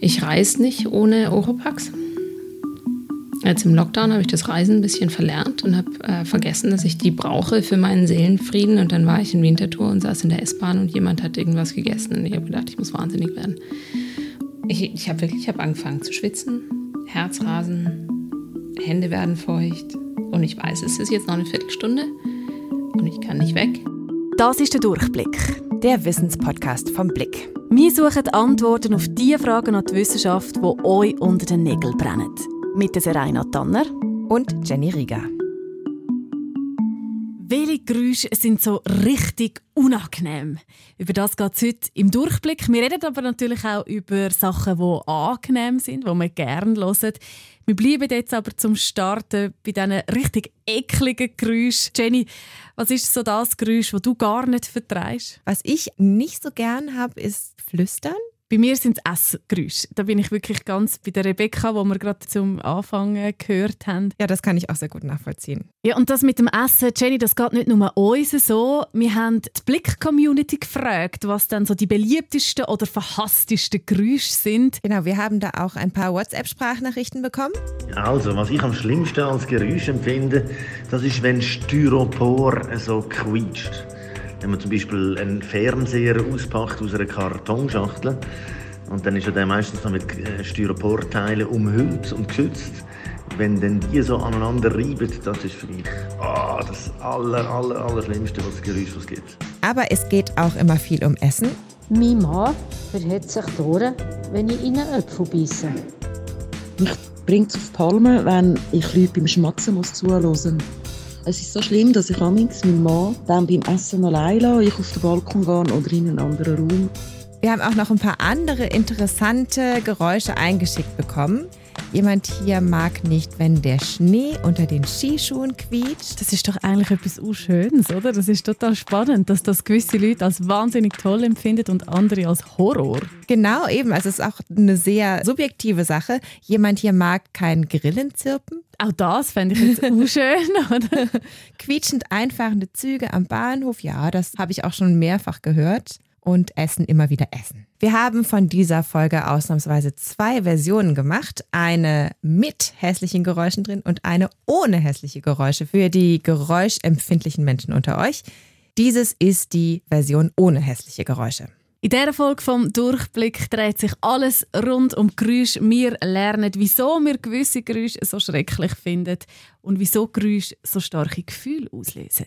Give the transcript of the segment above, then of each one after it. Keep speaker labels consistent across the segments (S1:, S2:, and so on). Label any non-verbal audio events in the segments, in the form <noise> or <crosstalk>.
S1: Ich reise nicht ohne Oropax. Jetzt im Lockdown habe ich das Reisen ein bisschen verlernt und habe äh, vergessen, dass ich die brauche für meinen Seelenfrieden. Und dann war ich in Winterthur und saß in der S-Bahn und jemand hat irgendwas gegessen. Und ich habe gedacht, ich muss wahnsinnig werden. Ich, ich habe wirklich ich hab angefangen zu schwitzen, Herzrasen, Hände werden feucht. Und ich weiß, es ist jetzt noch eine Viertelstunde und ich kann nicht weg.
S2: Das ist der Durchblick, der Wissenspodcast vom Blick. Wir suchen Antworten auf die Fragen an die Wissenschaft, die euch unter den Nägeln brennen. Mit Serena Tanner
S3: und Jenny Rieger.
S2: Geräusche sind so richtig unangenehm? Über das geht es heute im Durchblick. Wir reden aber natürlich auch über Sachen, die angenehm sind, die wir gerne hören. Wir bleiben jetzt aber zum Starten bei diesen richtig ekligen Geräuschen. Jenny, was ist so das Geräusch, das du gar nicht vertreibst?
S3: Was ich nicht so gern habe, ist Flüstern.
S2: Bei mir sind es Essgeräusche. Da bin ich wirklich ganz bei der Rebecca, wo wir gerade zum Anfang gehört haben.
S3: Ja, das kann ich auch sehr gut nachvollziehen.
S2: Ja, und das mit dem Essen, Jenny, das geht nicht nur uns so. Wir haben die Blick-Community gefragt, was dann so die beliebtesten oder verhasstesten Geräusche sind.
S3: Genau, wir haben da auch ein paar WhatsApp-Sprachnachrichten bekommen.
S4: Also, was ich am schlimmsten als Geräusch empfinde, das ist, wenn Styropor so quietscht. Wenn man zum Beispiel einen Fernseher auspackt aus einer Kartonschachtel und dann ist er dann meistens noch mit äh, Styroporteilen umhüllt und geschützt. Wenn dann die so aneinander reiben, das ist für mich oh, das aller, aller, aller Schlimmste, was Geräusch was gibt.
S3: Aber es geht auch immer viel um Essen.
S5: Mein Mann verhält sich Ohren, wenn ich in einen Apfel beiße.
S6: Mich bringt es auf die Palme, wenn ich Leute beim Schmatzen muss zuhören muss. Es ist so schlimm, dass ich amigs meinen Mann dann beim Essen allein lasse, ich auf den Balkon gehe oder in einen anderen Raum.
S3: Wir haben auch noch ein paar andere interessante Geräusche eingeschickt bekommen. Jemand hier mag nicht, wenn der Schnee unter den Skischuhen quietscht.
S2: Das ist doch eigentlich etwas Schönes, oder? Das ist total spannend, dass das gewisse Leute als wahnsinnig toll empfinden und andere als Horror.
S3: Genau, eben. Also es ist auch eine sehr subjektive Sache. Jemand hier mag kein Grillenzirpen.
S2: Auch das fände ich jetzt unschön, <laughs> oder? <laughs>
S3: Quietschend einfahrende Züge am Bahnhof, ja, das habe ich auch schon mehrfach gehört und Essen immer wieder essen. Wir haben von dieser Folge ausnahmsweise zwei Versionen gemacht. Eine mit hässlichen Geräuschen drin und eine ohne hässliche Geräusche für die geräuschempfindlichen Menschen unter euch. Dieses ist die Version ohne hässliche Geräusche.
S2: In dieser Folge vom Durchblick dreht sich alles rund um Geräusche. Wir lernen, wieso wir gewisse Geräusche so schrecklich finden und wieso Geräusche so starke Gefühle auslösen.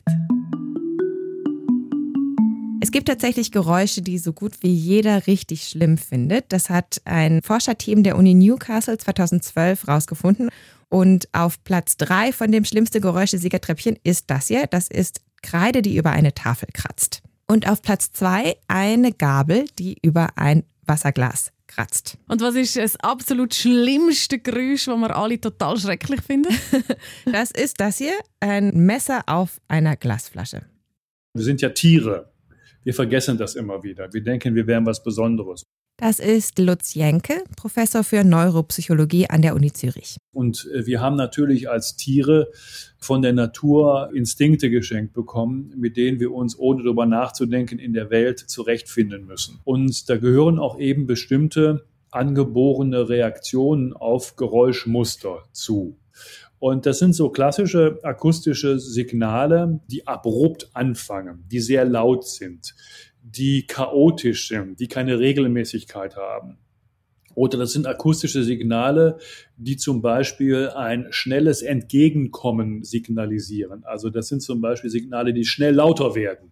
S3: Es gibt tatsächlich Geräusche, die so gut wie jeder richtig schlimm findet. Das hat ein Forscherteam der Uni Newcastle 2012 rausgefunden. Und auf Platz drei von dem schlimmste Geräuschesiegertreppchen ist das hier. Das ist Kreide, die über eine Tafel kratzt. Und auf Platz zwei eine Gabel, die über ein Wasserglas kratzt.
S2: Und was ist das absolut schlimmste Geräusch, das wir alle total schrecklich finden? <laughs>
S3: das ist das hier, ein Messer auf einer Glasflasche.
S7: Wir sind ja Tiere. Wir vergessen das immer wieder. Wir denken, wir wären was Besonderes.
S3: Das ist Lutz Jenke, Professor für Neuropsychologie an der Uni Zürich.
S7: Und äh, wir haben natürlich als Tiere von der Natur Instinkte geschenkt bekommen, mit denen wir uns, ohne darüber nachzudenken, in der Welt zurechtfinden müssen. Und da gehören auch eben bestimmte angeborene Reaktionen auf Geräuschmuster zu. Und das sind so klassische akustische Signale, die abrupt anfangen, die sehr laut sind, die chaotisch sind, die keine Regelmäßigkeit haben. Oder das sind akustische Signale, die zum Beispiel ein schnelles Entgegenkommen signalisieren. Also das sind zum Beispiel Signale, die schnell lauter werden.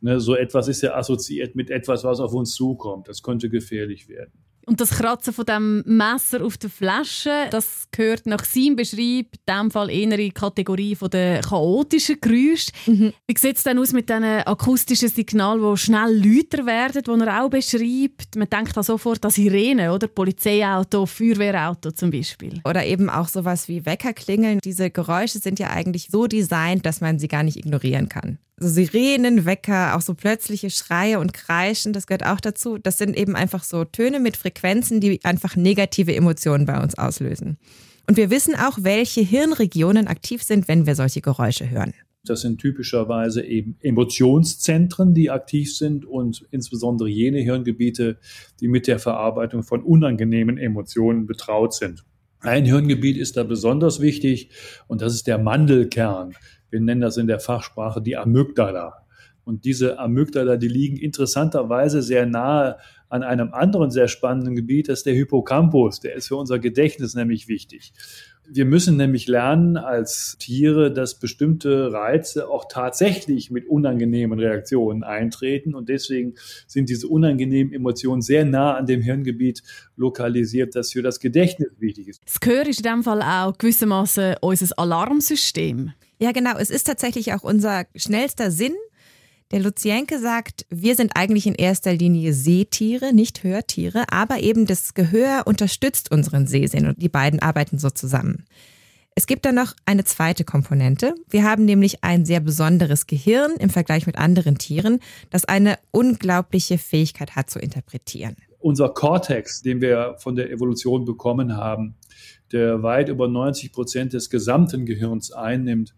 S7: Ne, so etwas ist ja assoziiert mit etwas, was auf uns zukommt. Das könnte gefährlich werden.
S2: Und das Kratzen von dem Messer auf der Flasche, das gehört nach seinem Beschreib in dem Fall eher in die Kategorie von der chaotischen Geräusche. Mhm. Wie sieht es denn aus mit diesen akustischen Signalen, die schnell lauter werden, die er auch beschreibt? Man denkt da sofort an Sirenen, oder? Polizeiauto, Feuerwehrauto zum Beispiel.
S3: Oder eben auch sowas wie Weckerklingeln. Diese Geräusche sind ja eigentlich so designt, dass man sie gar nicht ignorieren kann. Also Sirenen, Wecker, auch so plötzliche Schreie und Kreischen, das gehört auch dazu. Das sind eben einfach so Töne mit Frequenzen, die einfach negative Emotionen bei uns auslösen. Und wir wissen auch, welche Hirnregionen aktiv sind, wenn wir solche Geräusche hören.
S7: Das sind typischerweise eben Emotionszentren, die aktiv sind und insbesondere jene Hirngebiete, die mit der Verarbeitung von unangenehmen Emotionen betraut sind. Ein Hirngebiet ist da besonders wichtig und das ist der Mandelkern. Wir nennen das in der Fachsprache die Amygdala. Und diese Amygdala, die liegen interessanterweise sehr nahe an einem anderen sehr spannenden Gebiet, das ist der Hippocampus. Der ist für unser Gedächtnis nämlich wichtig. Wir müssen nämlich lernen als Tiere, dass bestimmte Reize auch tatsächlich mit unangenehmen Reaktionen eintreten. Und deswegen sind diese unangenehmen Emotionen sehr nah an dem Hirngebiet lokalisiert, das für das Gedächtnis wichtig ist.
S2: Das Gehör ist in dem Fall auch gewissermaßen unser Alarmsystem.
S3: Ja, genau. Es ist tatsächlich auch unser schnellster Sinn, der Luzienke sagt, wir sind eigentlich in erster Linie Sehtiere, nicht Hörtiere, aber eben das Gehör unterstützt unseren Sehsinn und die beiden arbeiten so zusammen. Es gibt dann noch eine zweite Komponente. Wir haben nämlich ein sehr besonderes Gehirn im Vergleich mit anderen Tieren, das eine unglaubliche Fähigkeit hat zu interpretieren.
S7: Unser Kortex, den wir von der Evolution bekommen haben, der weit über 90 Prozent des gesamten Gehirns einnimmt,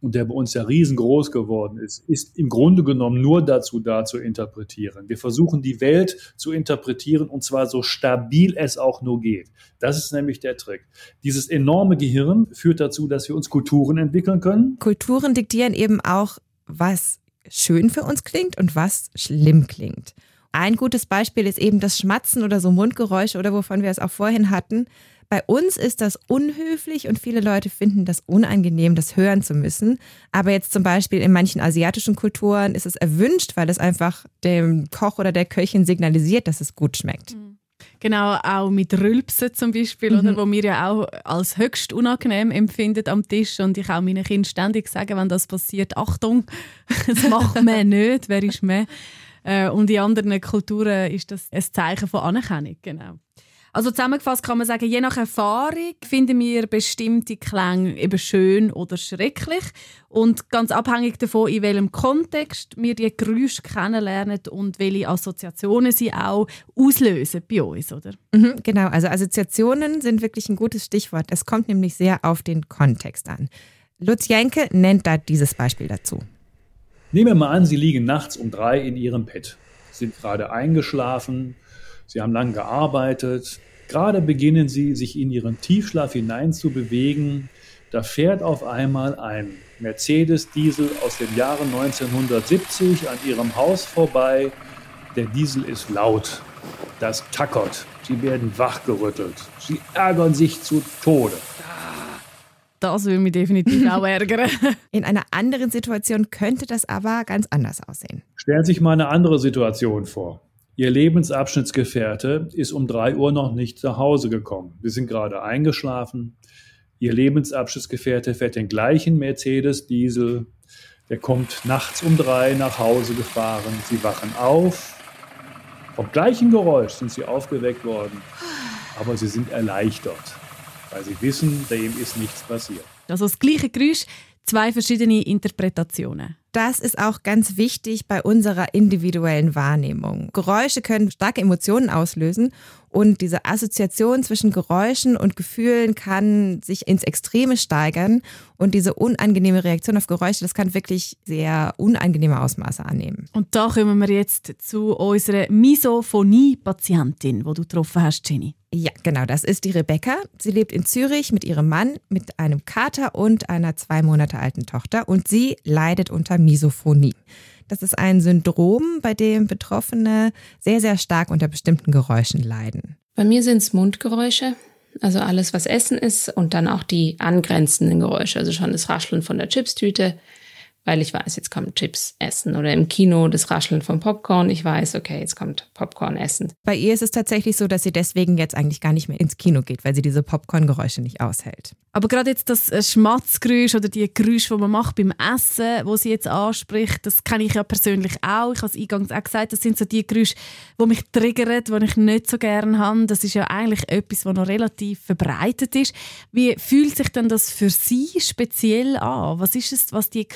S7: und der bei uns ja riesengroß geworden ist, ist im Grunde genommen nur dazu da zu interpretieren. Wir versuchen die Welt zu interpretieren und zwar so stabil es auch nur geht. Das ist nämlich der Trick. Dieses enorme Gehirn führt dazu, dass wir uns Kulturen entwickeln können.
S3: Kulturen diktieren eben auch, was schön für uns klingt und was schlimm klingt. Ein gutes Beispiel ist eben das Schmatzen oder so Mundgeräusche oder wovon wir es auch vorhin hatten. Bei uns ist das unhöflich und viele Leute finden das unangenehm, das hören zu müssen. Aber jetzt zum Beispiel in manchen asiatischen Kulturen ist es erwünscht, weil es einfach dem Koch oder der Köchin signalisiert, dass es gut schmeckt.
S2: Mhm. Genau, auch mit Rülpsen zum Beispiel, mhm. oder, wo wir ja auch als höchst unangenehm empfinden am Tisch. Und ich auch meinen Kindern ständig sage, wenn das passiert, Achtung, <laughs> das macht man nicht, wer ist mehr? Äh, und in anderen Kulturen ist das ein Zeichen von Anerkennung, genau. Also zusammengefasst kann man sagen, je nach Erfahrung finden wir bestimmte Klänge eben schön oder schrecklich und ganz abhängig davon, in welchem Kontext wir die Geräusche kennenlernen und welche Assoziationen sie auch auslösen bei uns, oder?
S3: Mhm, genau, also Assoziationen sind wirklich ein gutes Stichwort. Es kommt nämlich sehr auf den Kontext an. Lutz Jenke nennt da dieses Beispiel dazu.
S7: Nehmen wir mal an, Sie liegen nachts um drei in Ihrem Bett, sind gerade eingeschlafen, Sie haben lang gearbeitet. Gerade beginnen Sie, sich in Ihren Tiefschlaf hineinzubewegen. Da fährt auf einmal ein Mercedes-Diesel aus dem Jahre 1970 an Ihrem Haus vorbei. Der Diesel ist laut. Das tackert. Sie werden wachgerüttelt. Sie ärgern sich zu Tode.
S2: Das würde mich definitiv auch ärgern. <laughs>
S3: In einer anderen Situation könnte das aber ganz anders aussehen.
S7: Stellen Sie sich mal eine andere Situation vor. Ihr Lebensabschnittsgefährte ist um drei Uhr noch nicht nach Hause gekommen. Wir sind gerade eingeschlafen. Ihr Lebensabschnittsgefährte fährt den gleichen Mercedes Diesel. Der kommt nachts um drei nach Hause gefahren. Sie wachen auf. Vom gleichen Geräusch sind sie aufgeweckt worden. Aber sie sind erleichtert, weil sie wissen, dem ist nichts passiert.
S2: Also das gleiche Geräusch, zwei verschiedene Interpretationen.
S3: Das ist auch ganz wichtig bei unserer individuellen Wahrnehmung. Geräusche können starke Emotionen auslösen und diese Assoziation zwischen Geräuschen und Gefühlen kann sich ins Extreme steigern und diese unangenehme Reaktion auf Geräusche, das kann wirklich sehr unangenehme Ausmaße annehmen.
S2: Und da kommen wir jetzt zu unserer Misophonie-Patientin, die du getroffen hast, Jenny.
S3: Ja, genau, das ist die Rebecca. Sie lebt in Zürich mit ihrem Mann, mit einem Kater und einer zwei Monate alten Tochter und sie leidet unter Misophonie. Das ist ein Syndrom, bei dem Betroffene sehr, sehr stark unter bestimmten Geräuschen leiden.
S1: Bei mir sind es Mundgeräusche, also alles, was Essen ist und dann auch die angrenzenden Geräusche, also schon das Rascheln von der Chipstüte, weil ich weiß, jetzt kommt Chips essen oder im Kino das Rascheln von Popcorn. Ich weiß, okay, jetzt kommt Popcorn essen.
S3: Bei ihr ist es tatsächlich so, dass sie deswegen jetzt eigentlich gar nicht mehr ins Kino geht, weil sie diese Popcorn-Geräusche nicht aushält.
S2: Aber gerade jetzt das äh, Schmatzgeräusch oder die Geräusche, die man macht beim Essen, wo sie jetzt anspricht, das kenne ich ja persönlich auch. Ich habe es eingangs auch gesagt, das sind so die Geräusche, die mich triggern, die ich nicht so gerne habe. Das ist ja eigentlich etwas, was noch relativ verbreitet ist. Wie fühlt sich denn das für Sie speziell an? Was ist es, was die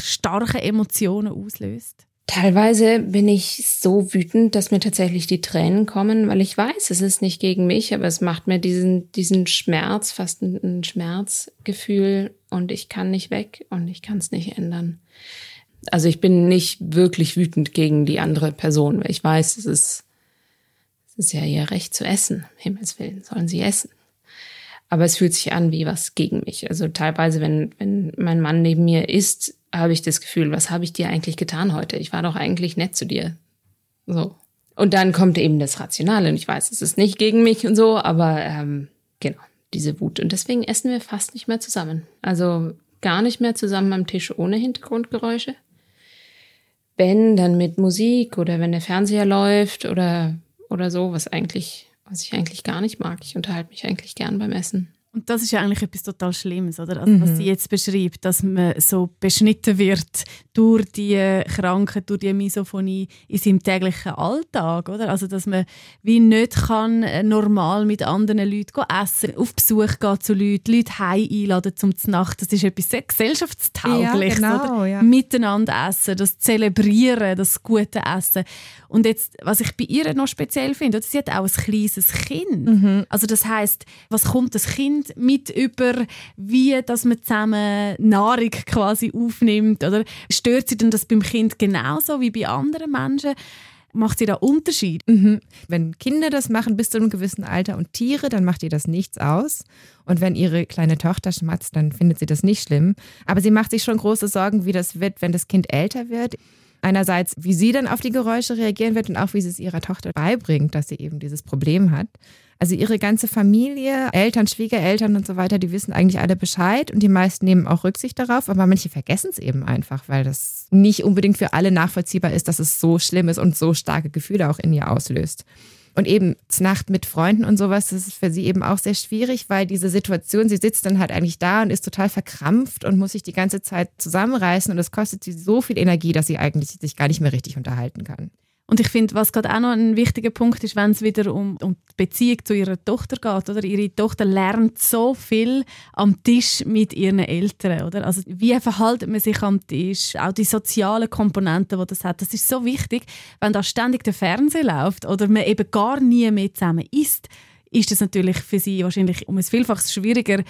S2: starken Emotionen auslöst?
S1: Teilweise bin ich so wütend, dass mir tatsächlich die Tränen kommen, weil ich weiß, es ist nicht gegen mich, aber es macht mir diesen, diesen Schmerz, fast ein, Schmerzgefühl und ich kann nicht weg und ich kann es nicht ändern. Also ich bin nicht wirklich wütend gegen die andere Person, weil ich weiß, es ist, es ist ja ihr Recht zu essen. Himmels Willen sollen sie essen. Aber es fühlt sich an wie was gegen mich. Also teilweise, wenn, wenn mein Mann neben mir isst, habe ich das Gefühl, was habe ich dir eigentlich getan heute? Ich war doch eigentlich nett zu dir. So. Und dann kommt eben das Rationale. Und ich weiß, es ist nicht gegen mich und so, aber ähm, genau, diese Wut. Und deswegen essen wir fast nicht mehr zusammen. Also gar nicht mehr zusammen am Tisch ohne Hintergrundgeräusche. Wenn, dann mit Musik oder wenn der Fernseher läuft oder, oder so, was eigentlich, was ich eigentlich gar nicht mag. Ich unterhalte mich eigentlich gern beim Essen.
S2: Und das ist ja eigentlich etwas total Schlimmes, oder? Also, was mhm. sie jetzt beschreibt, dass man so beschnitten wird durch die Krankheit, durch die Misophonie in seinem täglichen Alltag, oder? Also, dass man wie nicht kann äh, normal mit anderen Leuten essen, auf Besuch gehen zu Leuten, Leute heim einladen zum Nacht. Das ist etwas sehr gesellschaftstaugliches, ja, genau, oder? Ja. Miteinander essen, das Zelebrieren, das gute Essen. Und jetzt, was ich bei ihr noch speziell finde, sie hat auch ein kleines Kind. Mhm. Also das heißt, was kommt das Kind mit über, wie dass man zusammen Nahrung quasi aufnimmt? Oder stört sie denn das beim Kind genauso wie bei anderen Menschen? Macht sie da Unterschied?
S3: Mhm. Wenn Kinder das machen bis zu einem gewissen Alter und Tiere, dann macht ihr das nichts aus. Und wenn ihre kleine Tochter schmatzt, dann findet sie das nicht schlimm. Aber sie macht sich schon große Sorgen, wie das wird, wenn das Kind älter wird. Einerseits, wie sie dann auf die Geräusche reagieren wird und auch, wie sie es ihrer Tochter beibringt, dass sie eben dieses Problem hat. Also ihre ganze Familie, Eltern, Schwiegereltern und so weiter, die wissen eigentlich alle Bescheid und die meisten nehmen auch Rücksicht darauf, aber manche vergessen es eben einfach, weil das nicht unbedingt für alle nachvollziehbar ist, dass es so schlimm ist und so starke Gefühle auch in ihr auslöst. Und eben Nacht mit Freunden und sowas, das ist für sie eben auch sehr schwierig, weil diese Situation, sie sitzt dann halt eigentlich da und ist total verkrampft und muss sich die ganze Zeit zusammenreißen und es kostet sie so viel Energie, dass sie eigentlich sich gar nicht mehr richtig unterhalten kann.
S2: Und ich finde, was gerade auch noch ein wichtiger Punkt ist, wenn es wieder um, um die Beziehung zu ihrer Tochter geht, oder? Ihre Tochter lernt so viel am Tisch mit ihren Eltern, oder? Also, wie verhält man sich am Tisch? Auch die sozialen Komponenten, die das hat, das ist so wichtig. Wenn da ständig der Fernseher läuft oder man eben gar nie mehr zusammen isst, ist das natürlich für sie wahrscheinlich um ein Vielfaches schwieriger,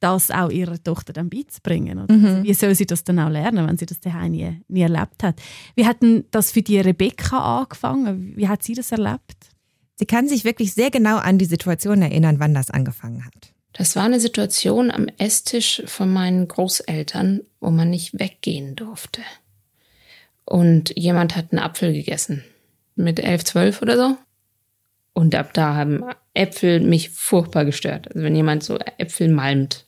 S2: das auch ihrer Tochter dann beizubringen. Oder? Mhm. Also wie soll sie das dann auch lernen, wenn sie das daheim nie, nie erlebt hat? Wie hat denn das für die Rebecca angefangen? Wie hat sie das erlebt?
S3: Sie kann sich wirklich sehr genau an die Situation erinnern, wann das angefangen hat.
S1: Das war eine Situation am Esstisch von meinen Großeltern, wo man nicht weggehen durfte. Und jemand hat einen Apfel gegessen. Mit elf, zwölf oder so. Und ab da haben Äpfel mich furchtbar gestört. Also wenn jemand so Äpfel malmt,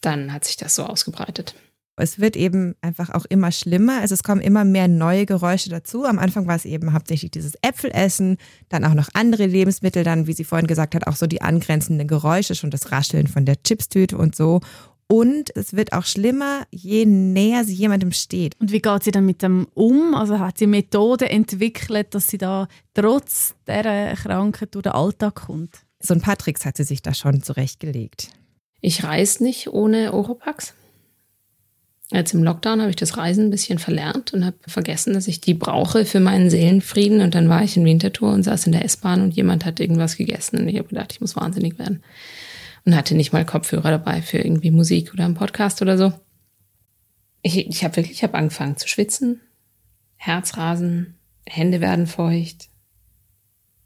S1: dann hat sich das so ausgebreitet.
S3: Es wird eben einfach auch immer schlimmer. Also es kommen immer mehr neue Geräusche dazu. Am Anfang war es eben hauptsächlich dieses Äpfelessen, dann auch noch andere Lebensmittel, dann, wie sie vorhin gesagt hat, auch so die angrenzenden Geräusche, schon das Rascheln von der Chipstüte und so. Und es wird auch schlimmer, je näher sie jemandem steht.
S2: Und wie geht sie dann mit dem um? Also hat sie Methoden entwickelt, dass sie da trotz dieser Krankheit durch den Alltag kommt?
S3: So ein paar Tricks hat sie sich da schon zurechtgelegt.
S1: Ich reise nicht ohne Oropax. Jetzt im Lockdown habe ich das Reisen ein bisschen verlernt und habe vergessen, dass ich die brauche für meinen Seelenfrieden. Und dann war ich in Winterthur und saß in der S-Bahn und jemand hat irgendwas gegessen. Und ich habe gedacht, ich muss wahnsinnig werden. Und hatte nicht mal Kopfhörer dabei für irgendwie Musik oder einen Podcast oder so. Ich, ich habe wirklich, ich habe angefangen zu schwitzen, Herzrasen, Hände werden feucht.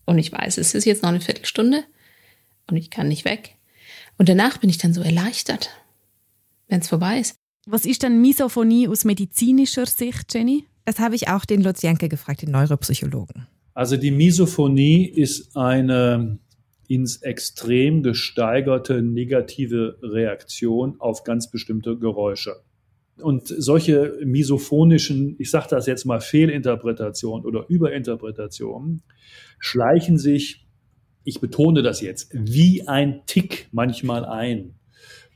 S1: Und ich weiß, es ist jetzt noch eine Viertelstunde und ich kann nicht weg. Und danach bin ich dann so erleichtert, wenn es vorbei ist.
S2: Was ist denn Misophonie aus medizinischer Sicht, Jenny?
S3: Das habe ich auch den Lutz Janke gefragt, den Neuropsychologen.
S7: Also die Misophonie ist eine ins Extrem gesteigerte negative Reaktion auf ganz bestimmte Geräusche. Und solche misophonischen, ich sage das jetzt mal, Fehlinterpretationen oder Überinterpretationen schleichen sich ich betone das jetzt, wie ein Tick manchmal ein.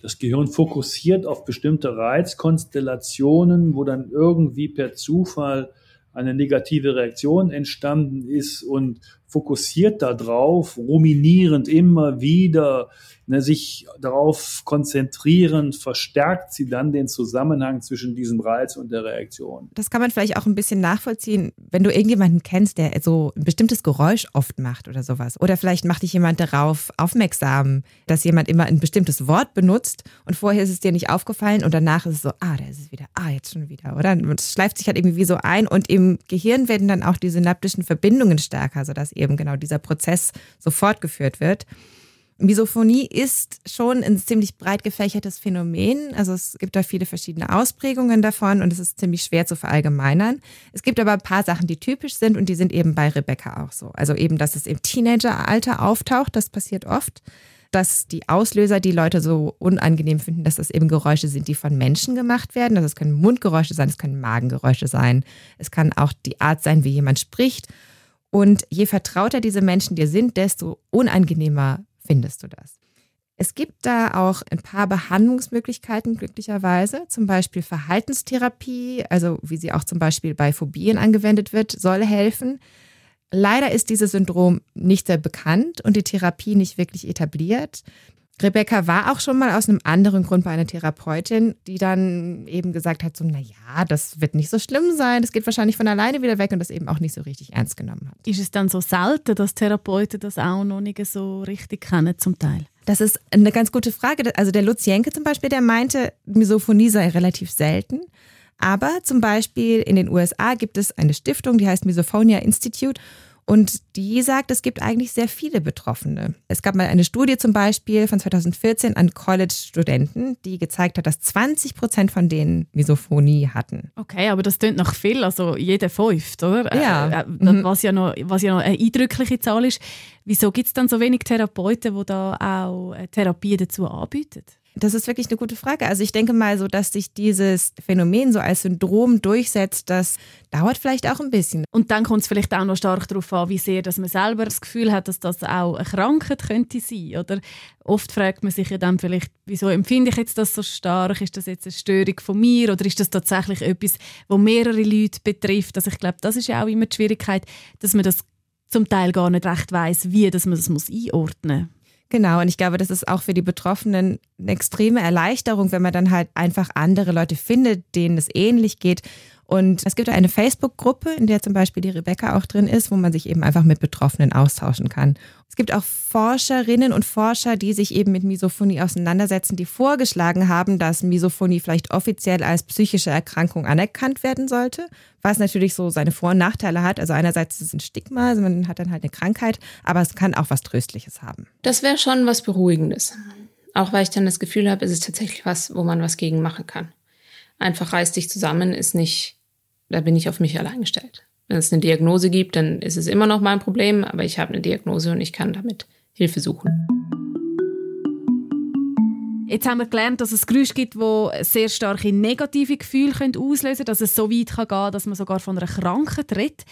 S7: Das Gehirn fokussiert auf bestimmte Reizkonstellationen, wo dann irgendwie per Zufall eine negative Reaktion entstanden ist und fokussiert darauf, ruminierend immer wieder ne, sich darauf konzentrieren, verstärkt sie dann den Zusammenhang zwischen diesem Reiz und der Reaktion.
S3: Das kann man vielleicht auch ein bisschen nachvollziehen, wenn du irgendjemanden kennst, der so ein bestimmtes Geräusch oft macht oder sowas. Oder vielleicht macht dich jemand darauf aufmerksam, dass jemand immer ein bestimmtes Wort benutzt und vorher ist es dir nicht aufgefallen und danach ist es so, ah, da ist es wieder, ah, jetzt schon wieder, oder? Und es schleift sich halt irgendwie so ein und im Gehirn werden dann auch die synaptischen Verbindungen stärker, sodass eben genau dieser Prozess so fortgeführt wird. Misophonie ist schon ein ziemlich breit gefächertes Phänomen. Also es gibt da viele verschiedene Ausprägungen davon und es ist ziemlich schwer zu verallgemeinern. Es gibt aber ein paar Sachen, die typisch sind und die sind eben bei Rebecca auch so. Also eben, dass es im Teenageralter auftaucht, das passiert oft. Dass die Auslöser, die Leute so unangenehm finden, dass das eben Geräusche sind, die von Menschen gemacht werden. Also es können Mundgeräusche sein, es können Magengeräusche sein. Es kann auch die Art sein, wie jemand spricht. Und je vertrauter diese Menschen dir sind, desto unangenehmer findest du das. Es gibt da auch ein paar Behandlungsmöglichkeiten, glücklicherweise. Zum Beispiel Verhaltenstherapie, also wie sie auch zum Beispiel bei Phobien angewendet wird, soll helfen. Leider ist dieses Syndrom nicht sehr bekannt und die Therapie nicht wirklich etabliert. Rebecca war auch schon mal aus einem anderen Grund bei einer Therapeutin, die dann eben gesagt hat, so, naja, das wird nicht so schlimm sein, das geht wahrscheinlich von alleine wieder weg und das eben auch nicht so richtig ernst genommen hat.
S2: Ist es dann so selten, dass Therapeuten das auch noch nicht so richtig kennen zum Teil?
S3: Das ist eine ganz gute Frage. Also der Lutz Jenke zum Beispiel, der meinte, Misophonie sei relativ selten. Aber zum Beispiel in den USA gibt es eine Stiftung, die heißt Misophonia Institute und die sagt, es gibt eigentlich sehr viele Betroffene. Es gab mal eine Studie zum Beispiel von 2014 an College-Studenten, die gezeigt hat, dass 20 Prozent von denen Misophonie hatten.
S2: Okay, aber das klingt noch viel, also jeder fünft, oder?
S3: Ja.
S2: Äh, äh, mhm. was, ja noch, was ja noch eine eindrückliche Zahl ist. Wieso gibt es dann so wenig Therapeuten, die da auch äh, Therapie dazu anbieten?
S3: Das ist wirklich eine gute Frage. Also ich denke mal so, dass sich dieses Phänomen so als Syndrom durchsetzt, das dauert vielleicht auch ein bisschen.
S2: Und dann kommt es vielleicht auch noch stark darauf an, wie sehr dass man selber das Gefühl hat, dass das auch eine Krankheit könnte sein. Oder oft fragt man sich ja dann vielleicht, wieso empfinde ich jetzt das so stark? Ist das jetzt eine Störung von mir oder ist das tatsächlich etwas, wo mehrere Leute betrifft? Also ich glaube, das ist ja auch immer die Schwierigkeit, dass man das zum Teil gar nicht recht weiß, wie dass man das muss einordnen muss.
S3: Genau, und ich glaube, das ist auch für die Betroffenen eine extreme Erleichterung, wenn man dann halt einfach andere Leute findet, denen es ähnlich geht und es gibt eine Facebook-Gruppe, in der zum Beispiel die Rebecca auch drin ist, wo man sich eben einfach mit Betroffenen austauschen kann. Es gibt auch Forscherinnen und Forscher, die sich eben mit Misophonie auseinandersetzen, die vorgeschlagen haben, dass Misophonie vielleicht offiziell als psychische Erkrankung anerkannt werden sollte, was natürlich so seine Vor- und Nachteile hat. Also einerseits ist es ein Stigma, also man hat dann halt eine Krankheit, aber es kann auch was Tröstliches haben.
S1: Das wäre schon was Beruhigendes. Auch weil ich dann das Gefühl habe, es ist tatsächlich was, wo man was gegen machen kann. Einfach reiß dich zusammen ist nicht da bin ich auf mich allein gestellt. Wenn es eine Diagnose gibt, dann ist es immer noch mein Problem, aber ich habe eine Diagnose und ich kann damit Hilfe suchen.
S2: Jetzt haben wir gelernt, dass es Geräusche gibt, die sehr starke negative Gefühle auslösen können, dass es so weit kann gehen dass man sogar von einer Krankheit redet.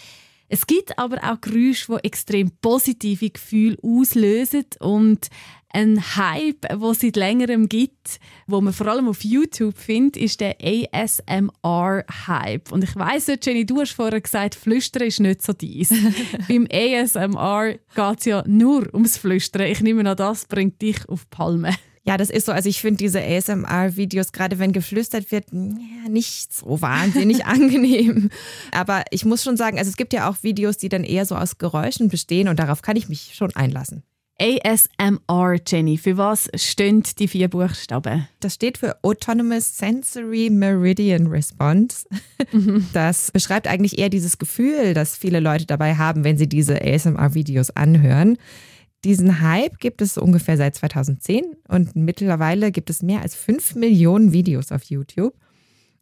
S2: Es gibt aber auch Geräusche, die extrem positive Gefühle auslösen und ein Hype, der es seit längerem gibt, wo man vor allem auf YouTube findet, ist der ASMR-Hype. Und ich weiss nicht, Jenny, du hast vorher gesagt, Flüstern ist nicht so dies. <laughs> Beim ASMR geht es ja nur ums Flüstern. Ich nehme an, das bringt dich auf Palme.
S3: Ja, das ist so. Also ich finde diese ASMR-Videos, gerade wenn geflüstert wird, ja, nicht so wahnsinnig <laughs> angenehm. Aber ich muss schon sagen, also es gibt ja auch Videos, die dann eher so aus Geräuschen bestehen und darauf kann ich mich schon einlassen.
S2: ASMR, Jenny, für was stehen die vier Buchstaben?
S3: Das steht für Autonomous Sensory Meridian Response. Mhm. Das beschreibt eigentlich eher dieses Gefühl, das viele Leute dabei haben, wenn sie diese ASMR-Videos anhören. Diesen Hype gibt es ungefähr seit 2010 und mittlerweile gibt es mehr als 5 Millionen Videos auf YouTube.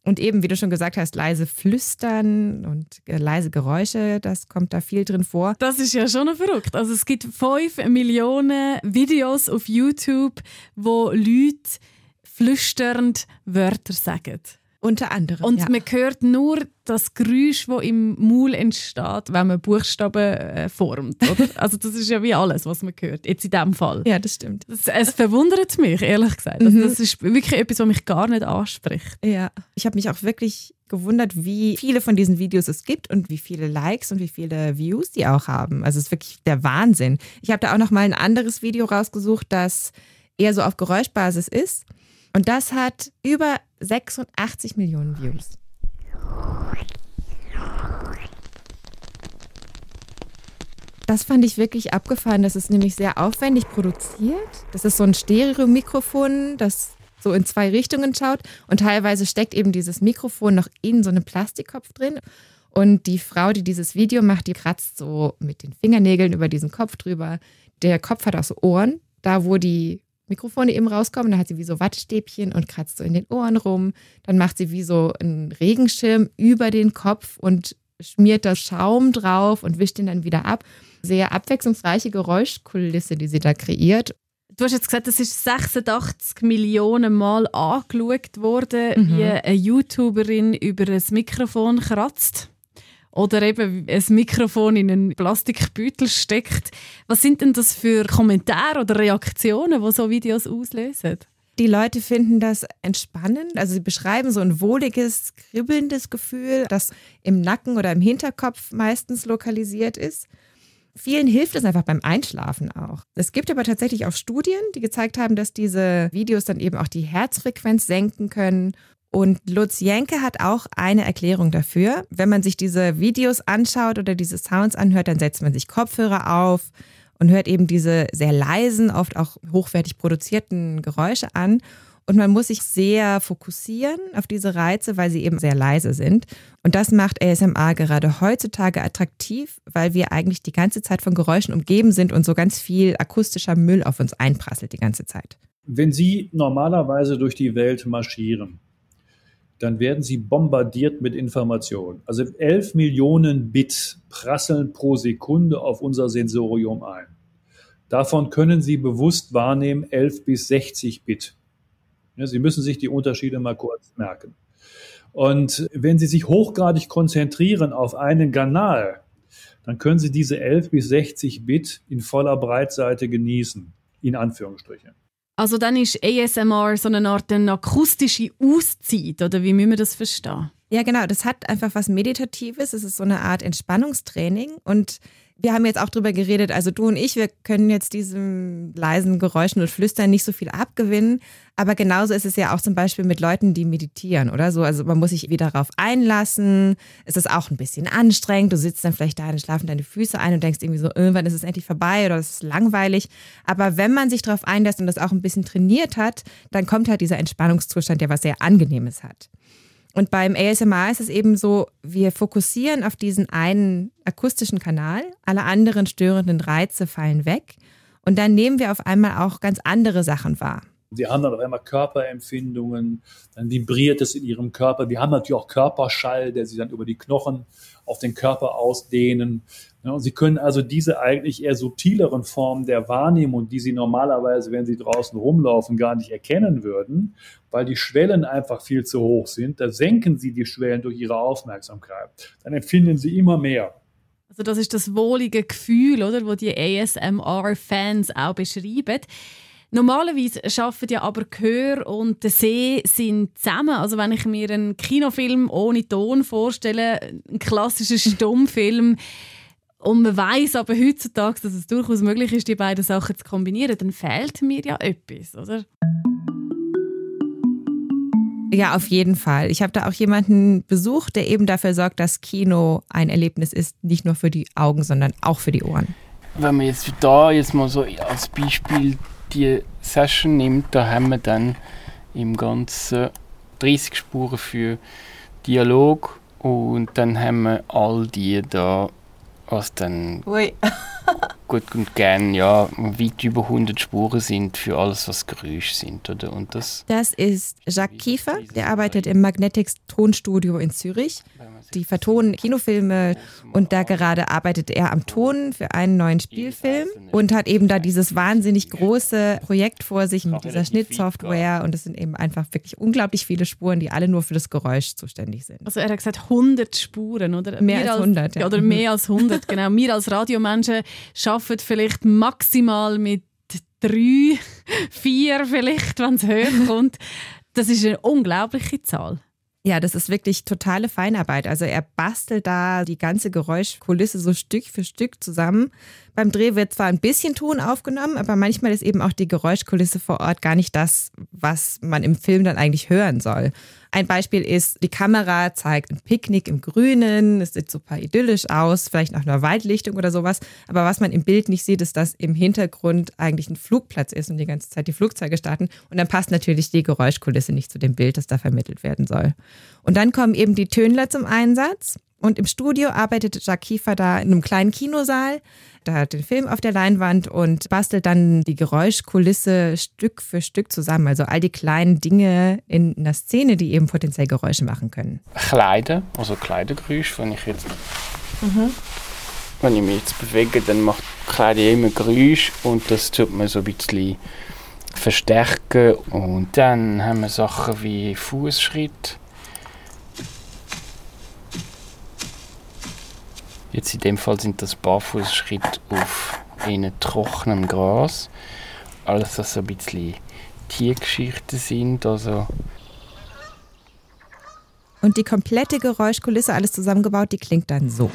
S3: Und eben, wie du schon gesagt hast, leise Flüstern und äh, leise Geräusche, das kommt da viel drin vor.
S2: Das ist ja schon noch verrückt. Also es gibt 5 Millionen Videos auf YouTube, wo Leute flüsternd Wörter sagen.
S3: Unter anderem.
S2: Und
S3: ja.
S2: man hört nur das Geräusch, das im Maul entsteht, wenn man Buchstaben äh, formt. Oder? <laughs> Also das ist ja wie alles, was man hört, jetzt in diesem Fall.
S3: Ja, das stimmt.
S2: Das, es verwundert mich, ehrlich gesagt. Also, mhm. Das ist wirklich etwas, was mich gar nicht anspricht.
S3: Ja, ich habe mich auch wirklich gewundert, wie viele von diesen Videos es gibt und wie viele Likes und wie viele Views die auch haben. Also es ist wirklich der Wahnsinn. Ich habe da auch noch mal ein anderes Video rausgesucht, das eher so auf Geräuschbasis ist. Und das hat über 86 Millionen Views. Das fand ich wirklich abgefahren. Das ist nämlich sehr aufwendig produziert. Das ist so ein Stereo-Mikrofon, das so in zwei Richtungen schaut. Und teilweise steckt eben dieses Mikrofon noch in so einem Plastikkopf drin. Und die Frau, die dieses Video macht, die kratzt so mit den Fingernägeln über diesen Kopf drüber. Der Kopf hat auch so Ohren, da wo die Mikrofone eben rauskommen. Da hat sie wie so Wattestäbchen und kratzt so in den Ohren rum. Dann macht sie wie so einen Regenschirm über den Kopf und schmiert da Schaum drauf und wischt ihn dann wieder ab sehr abwechslungsreiche Geräuschkulisse, die sie da kreiert.
S2: Du hast jetzt gesagt, das ist 86 Millionen Mal angeschaut worden, mhm. wie eine YouTuberin über ein Mikrofon kratzt oder eben ein Mikrofon in einen Plastikbeutel steckt. Was sind denn das für Kommentare oder Reaktionen, die so Videos auslösen?
S3: Die Leute finden das entspannend. Also sie beschreiben so ein wohliges, kribbelndes Gefühl, das im Nacken oder im Hinterkopf meistens lokalisiert ist. Vielen hilft es einfach beim Einschlafen auch. Es gibt aber tatsächlich auch Studien, die gezeigt haben, dass diese Videos dann eben auch die Herzfrequenz senken können. Und Lutz Jenke hat auch eine Erklärung dafür. Wenn man sich diese Videos anschaut oder diese Sounds anhört, dann setzt man sich Kopfhörer auf und hört eben diese sehr leisen, oft auch hochwertig produzierten Geräusche an. Und man muss sich sehr fokussieren auf diese Reize, weil sie eben sehr leise sind. Und das macht ASMR gerade heutzutage attraktiv, weil wir eigentlich die ganze Zeit von Geräuschen umgeben sind und so ganz viel akustischer Müll auf uns einprasselt die ganze Zeit.
S7: Wenn Sie normalerweise durch die Welt marschieren, dann werden Sie bombardiert mit Informationen. Also 11 Millionen Bit prasseln pro Sekunde auf unser Sensorium ein. Davon können Sie bewusst wahrnehmen 11 bis 60 Bit. Sie müssen sich die Unterschiede mal kurz merken. Und wenn Sie sich hochgradig konzentrieren auf einen Kanal, dann können Sie diese 11 bis 60 Bit in voller Breitseite genießen, in Anführungsstrichen.
S2: Also dann ist ASMR so eine Art eine akustische Auszeit, oder wie müssen wir das verstehen?
S3: Ja, genau. Das hat einfach was Meditatives. Es ist so eine Art Entspannungstraining und wir haben jetzt auch drüber geredet, also du und ich, wir können jetzt diesem leisen Geräuschen und Flüstern nicht so viel abgewinnen. Aber genauso ist es ja auch zum Beispiel mit Leuten, die meditieren oder so. Also man muss sich wieder darauf einlassen. Es ist auch ein bisschen anstrengend. Du sitzt dann vielleicht da, dann schlafen deine Füße ein und denkst irgendwie so, irgendwann ist es endlich vorbei oder es ist langweilig. Aber wenn man sich darauf einlässt und das auch ein bisschen trainiert hat, dann kommt halt dieser Entspannungszustand, der was sehr Angenehmes hat. Und beim ASMR ist es eben so, wir fokussieren auf diesen einen akustischen Kanal, alle anderen störenden Reize fallen weg und dann nehmen wir auf einmal auch ganz andere Sachen wahr.
S7: Sie haben dann auf einmal Körperempfindungen, dann vibriert es in ihrem Körper. Wir haben natürlich auch Körperschall, der sich dann über die Knochen auf den Körper ausdehnen. Und Sie können also diese eigentlich eher subtileren Formen der Wahrnehmung, die Sie normalerweise, wenn Sie draußen rumlaufen, gar nicht erkennen würden, weil die Schwellen einfach viel zu hoch sind, da senken Sie die Schwellen durch Ihre Aufmerksamkeit. Dann empfinden Sie immer mehr.
S2: Also das ist das wohlige Gefühl, oder, wo die ASMR-Fans auch beschreiben. Normalerweise arbeiten ja aber Gehör und der See sind zusammen. Also wenn ich mir einen Kinofilm ohne Ton vorstelle, einen klassischen Stummfilm, und man weiß aber heutzutage, dass es durchaus möglich ist, die beiden Sachen zu kombinieren, dann fehlt mir ja etwas, oder?
S3: Ja, auf jeden Fall. Ich habe da auch jemanden besucht, der eben dafür sorgt, dass Kino ein Erlebnis ist, nicht nur für die Augen, sondern auch für die Ohren.
S8: Wenn man jetzt da jetzt mal so als Beispiel die Session nimmt, da haben wir dann im Ganzen 30 Spuren für Dialog und dann haben wir all die da, was dann
S9: Ui.
S8: Gut und gern ja weit über 100 Spuren sind für alles, was Geräusche sind. Oder? Und das,
S3: das ist Jacques Kiefer, der arbeitet im Magnetics Tonstudio in Zürich die vertonen Kinofilme und da gerade arbeitet er am Ton für einen neuen Spielfilm und hat eben da dieses wahnsinnig große Projekt vor sich mit dieser Schnittsoftware und es sind eben einfach wirklich unglaublich viele Spuren, die alle nur für das Geräusch zuständig sind.
S2: Also er hat gesagt 100 Spuren oder
S3: mehr als 100
S2: ja. oder mehr als 100 genau. <laughs> Wir als Radiomenschen schaffen vielleicht maximal mit drei, <laughs> vier vielleicht, wenn es höher kommt. Das ist eine unglaubliche Zahl.
S3: Ja, das ist wirklich totale Feinarbeit. Also er bastelt da die ganze Geräuschkulisse so Stück für Stück zusammen. Beim Dreh wird zwar ein bisschen Ton aufgenommen, aber manchmal ist eben auch die Geräuschkulisse vor Ort gar nicht das, was man im Film dann eigentlich hören soll. Ein Beispiel ist, die Kamera zeigt ein Picknick im Grünen, es sieht super idyllisch aus, vielleicht nach einer Waldlichtung oder sowas. Aber was man im Bild nicht sieht, ist, dass im Hintergrund eigentlich ein Flugplatz ist und die ganze Zeit die Flugzeuge starten. Und dann passt natürlich die Geräuschkulisse nicht zu dem Bild, das da vermittelt werden soll. Und dann kommen eben die Tönler zum Einsatz. Und im Studio arbeitet Jacques Kiefer da in einem kleinen Kinosaal. Da hat den Film auf der Leinwand und bastelt dann die Geräuschkulisse Stück für Stück zusammen. Also all die kleinen Dinge in einer Szene, die eben potenziell Geräusche machen können.
S8: Kleider, also Kleidergeräusch, wenn ich jetzt mhm. wenn ich mich jetzt bewege, dann macht Kleider immer Geräusch und das tut man so ein bisschen verstärken. Und dann haben wir Sachen wie Fußschritt Jetzt in dem Fall sind das Barfußschritte auf in trockenem Gras. Alles, was so ein bisschen Tiergeschichten sind. Also
S3: und die komplette Geräuschkulisse, alles zusammengebaut, die klingt dann so.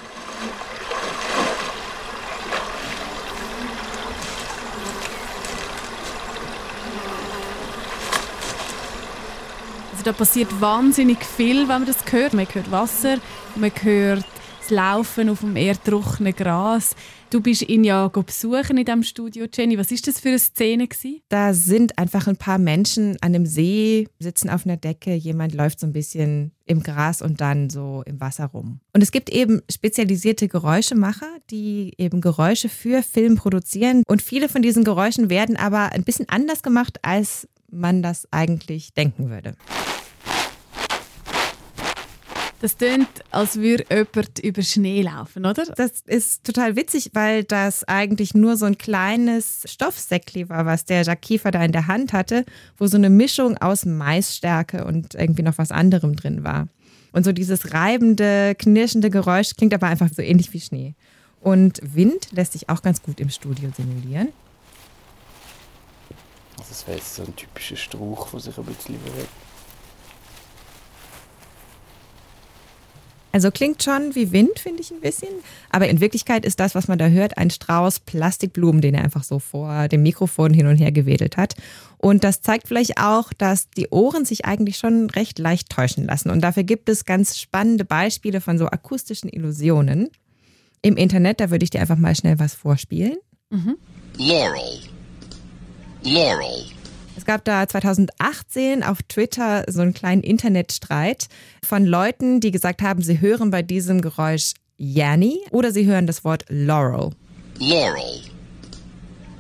S2: Also da passiert wahnsinnig viel, wenn man das hört. Man hört Wasser, man hört Laufen auf dem erdtrockenen Gras. Du bist ihn ja besuchen in diesem Studio, Jenny. Was ist das für eine Szene? Gewesen?
S3: Da sind einfach ein paar Menschen an einem See, sitzen auf einer Decke, jemand läuft so ein bisschen im Gras und dann so im Wasser rum. Und es gibt eben spezialisierte Geräuschemacher, die eben Geräusche für Film produzieren. Und viele von diesen Geräuschen werden aber ein bisschen anders gemacht, als man das eigentlich denken würde.
S2: Das klingt, als würde jemand über Schnee laufen, oder?
S3: Das ist total witzig, weil das eigentlich nur so ein kleines Stoffsäckli war, was der Jacques Kiefer da in der Hand hatte, wo so eine Mischung aus Maisstärke und irgendwie noch was anderem drin war. Und so dieses reibende, knirschende Geräusch klingt aber einfach so ähnlich wie Schnee. Und Wind lässt sich auch ganz gut im Studio simulieren.
S8: Also das wäre jetzt so ein typischer Strauch, der sich ein bisschen bewegt.
S3: Also klingt schon wie Wind, finde ich ein bisschen. Aber in Wirklichkeit ist das, was man da hört, ein Strauß Plastikblumen, den er einfach so vor dem Mikrofon hin und her gewedelt hat. Und das zeigt vielleicht auch, dass die Ohren sich eigentlich schon recht leicht täuschen lassen. Und dafür gibt es ganz spannende Beispiele von so akustischen Illusionen. Im Internet, da würde ich dir einfach mal schnell was vorspielen. Mhm. Laurel. Laurel. Es gab da 2018 auf Twitter so einen kleinen Internetstreit von Leuten, die gesagt haben, sie hören bei diesem Geräusch Yanni oder sie hören das Wort Laurel. Laurel.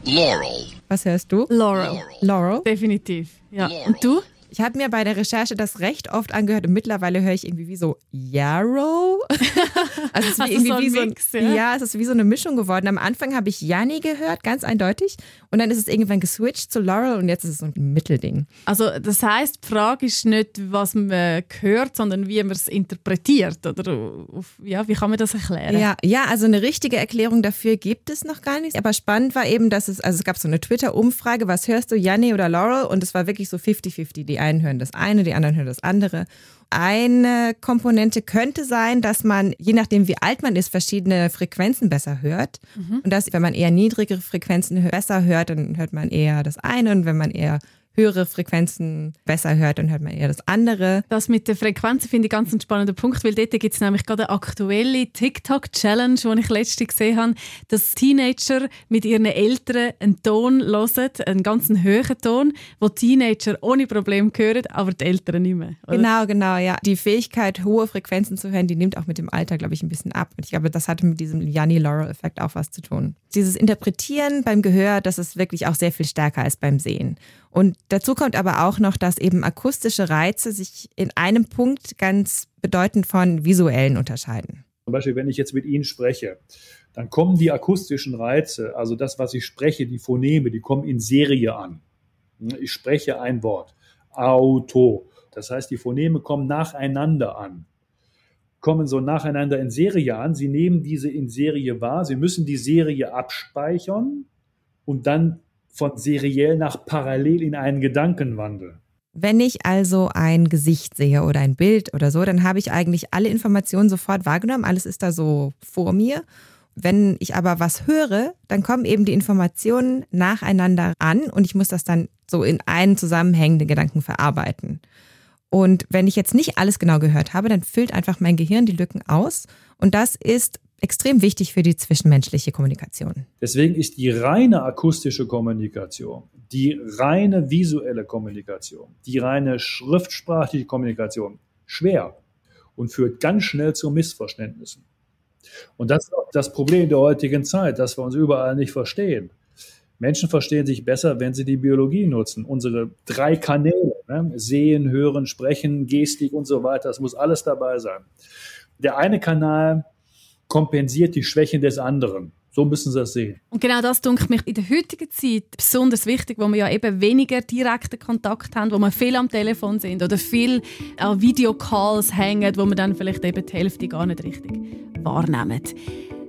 S3: Laurel. Was hörst du?
S2: Laurel.
S3: Laurel.
S2: Definitiv. Ja. Laurel. Und du?
S3: Ich habe mir bei der Recherche das recht oft angehört und mittlerweile höre ich irgendwie wie so Yarrow. <laughs> also es ist wie irgendwie so wie so ein, ja? ja? es ist wie so eine Mischung geworden. Am Anfang habe ich Yanni gehört, ganz eindeutig, und dann ist es irgendwann geswitcht zu Laurel und jetzt ist es so ein Mittelding.
S2: Also das heißt, die Frage ist nicht, was man hört, sondern wie man es interpretiert oder ja, wie kann man das erklären?
S3: Ja, ja, also eine richtige Erklärung dafür gibt es noch gar nicht. Aber spannend war eben, dass es also es gab so eine Twitter-Umfrage, was hörst du, Yanni oder Laurel? Und es war wirklich so 50-50. Die einen hören das eine, die anderen hören das andere. Eine Komponente könnte sein, dass man, je nachdem wie alt man ist, verschiedene Frequenzen besser hört. Mhm. Und dass, wenn man eher niedrigere Frequenzen besser hört, dann hört man eher das eine. Und wenn man eher höhere Frequenzen besser hört, dann hört man eher das andere.
S2: Das mit der Frequenzen finde ich ganz ein spannender Punkt, weil dort gibt es nämlich gerade eine aktuelle TikTok-Challenge, die ich letztens gesehen habe, dass Teenager mit ihren Eltern einen Ton hören, einen ganz hohen Ton, wo Teenager ohne Probleme hören, aber die Eltern nicht mehr.
S3: Oder? Genau, genau, ja. Die Fähigkeit, hohe Frequenzen zu hören, die nimmt auch mit dem Alter, glaube ich, ein bisschen ab. Und ich glaube, das hat mit diesem Yanni-Laurel-Effekt auch was zu tun. Dieses Interpretieren beim Gehör, das ist wirklich auch sehr viel stärker als beim Sehen. Und dazu kommt aber auch noch, dass eben akustische Reize sich in einem Punkt ganz bedeutend von visuellen unterscheiden.
S7: Zum Beispiel, wenn ich jetzt mit Ihnen spreche, dann kommen die akustischen Reize, also das, was ich spreche, die Phoneme, die kommen in Serie an. Ich spreche ein Wort. Auto. Das heißt, die Phoneme kommen nacheinander an. Kommen so nacheinander in Serie an. Sie nehmen diese in Serie wahr. Sie müssen die Serie abspeichern und dann von seriell nach parallel in einen Gedankenwandel.
S3: Wenn ich also ein Gesicht sehe oder ein Bild oder so, dann habe ich eigentlich alle Informationen sofort wahrgenommen. Alles ist da so vor mir. Wenn ich aber was höre, dann kommen eben die Informationen nacheinander an und ich muss das dann so in einen zusammenhängenden Gedanken verarbeiten. Und wenn ich jetzt nicht alles genau gehört habe, dann füllt einfach mein Gehirn die Lücken aus. Und das ist extrem wichtig für die zwischenmenschliche Kommunikation.
S7: Deswegen ist die reine akustische Kommunikation, die reine visuelle Kommunikation, die reine schriftsprachliche Kommunikation schwer und führt ganz schnell zu Missverständnissen. Und das ist auch das Problem der heutigen Zeit, dass wir uns überall nicht verstehen. Menschen verstehen sich besser, wenn sie die Biologie nutzen. Unsere drei Kanäle, ne? sehen, hören, sprechen, Gestik und so weiter, das muss alles dabei sein. Der eine Kanal kompensiert die Schwächen des anderen. So müssen Sie das sehen.
S2: Und genau das denke mich in der heutigen Zeit besonders wichtig, wo wir ja eben weniger direkten Kontakt haben, wo wir viel am Telefon sind oder viel an Videocalls hängen, wo wir dann vielleicht eben die Hälfte gar nicht richtig wahrnehmen.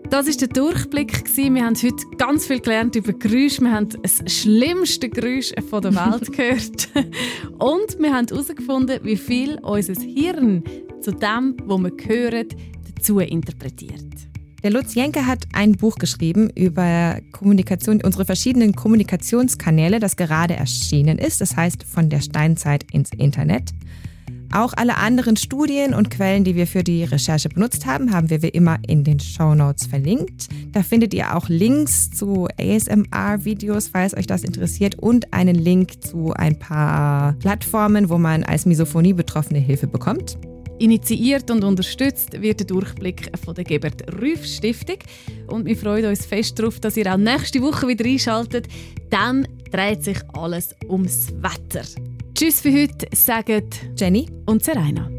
S2: Das ist der Durchblick. Wir haben heute ganz viel gelernt über Geräusche. Wir haben das schlimmste Geräusch der Welt <laughs> gehört. Und wir haben herausgefunden, wie viel unser Hirn zu dem, was wir hören, dazu interpretiert.
S3: Der Lutz Jenke hat ein Buch geschrieben über Kommunikation, unsere verschiedenen Kommunikationskanäle, das gerade erschienen ist. Das heißt, von der Steinzeit ins Internet. Auch alle anderen Studien und Quellen, die wir für die Recherche benutzt haben, haben wir wie immer in den Show Notes verlinkt. Da findet ihr auch Links zu ASMR-Videos, falls euch das interessiert, und einen Link zu ein paar Plattformen, wo man als Misophonie-Betroffene Hilfe bekommt.
S2: Initiiert und unterstützt wird der Durchblick von der Gebert Rüff Stiftung. Und wir freuen uns fest darauf, dass ihr auch nächste Woche wieder einschaltet. Dann dreht sich alles ums Wetter. Tschüss für heute, sagen
S3: Jenny
S2: und Serena.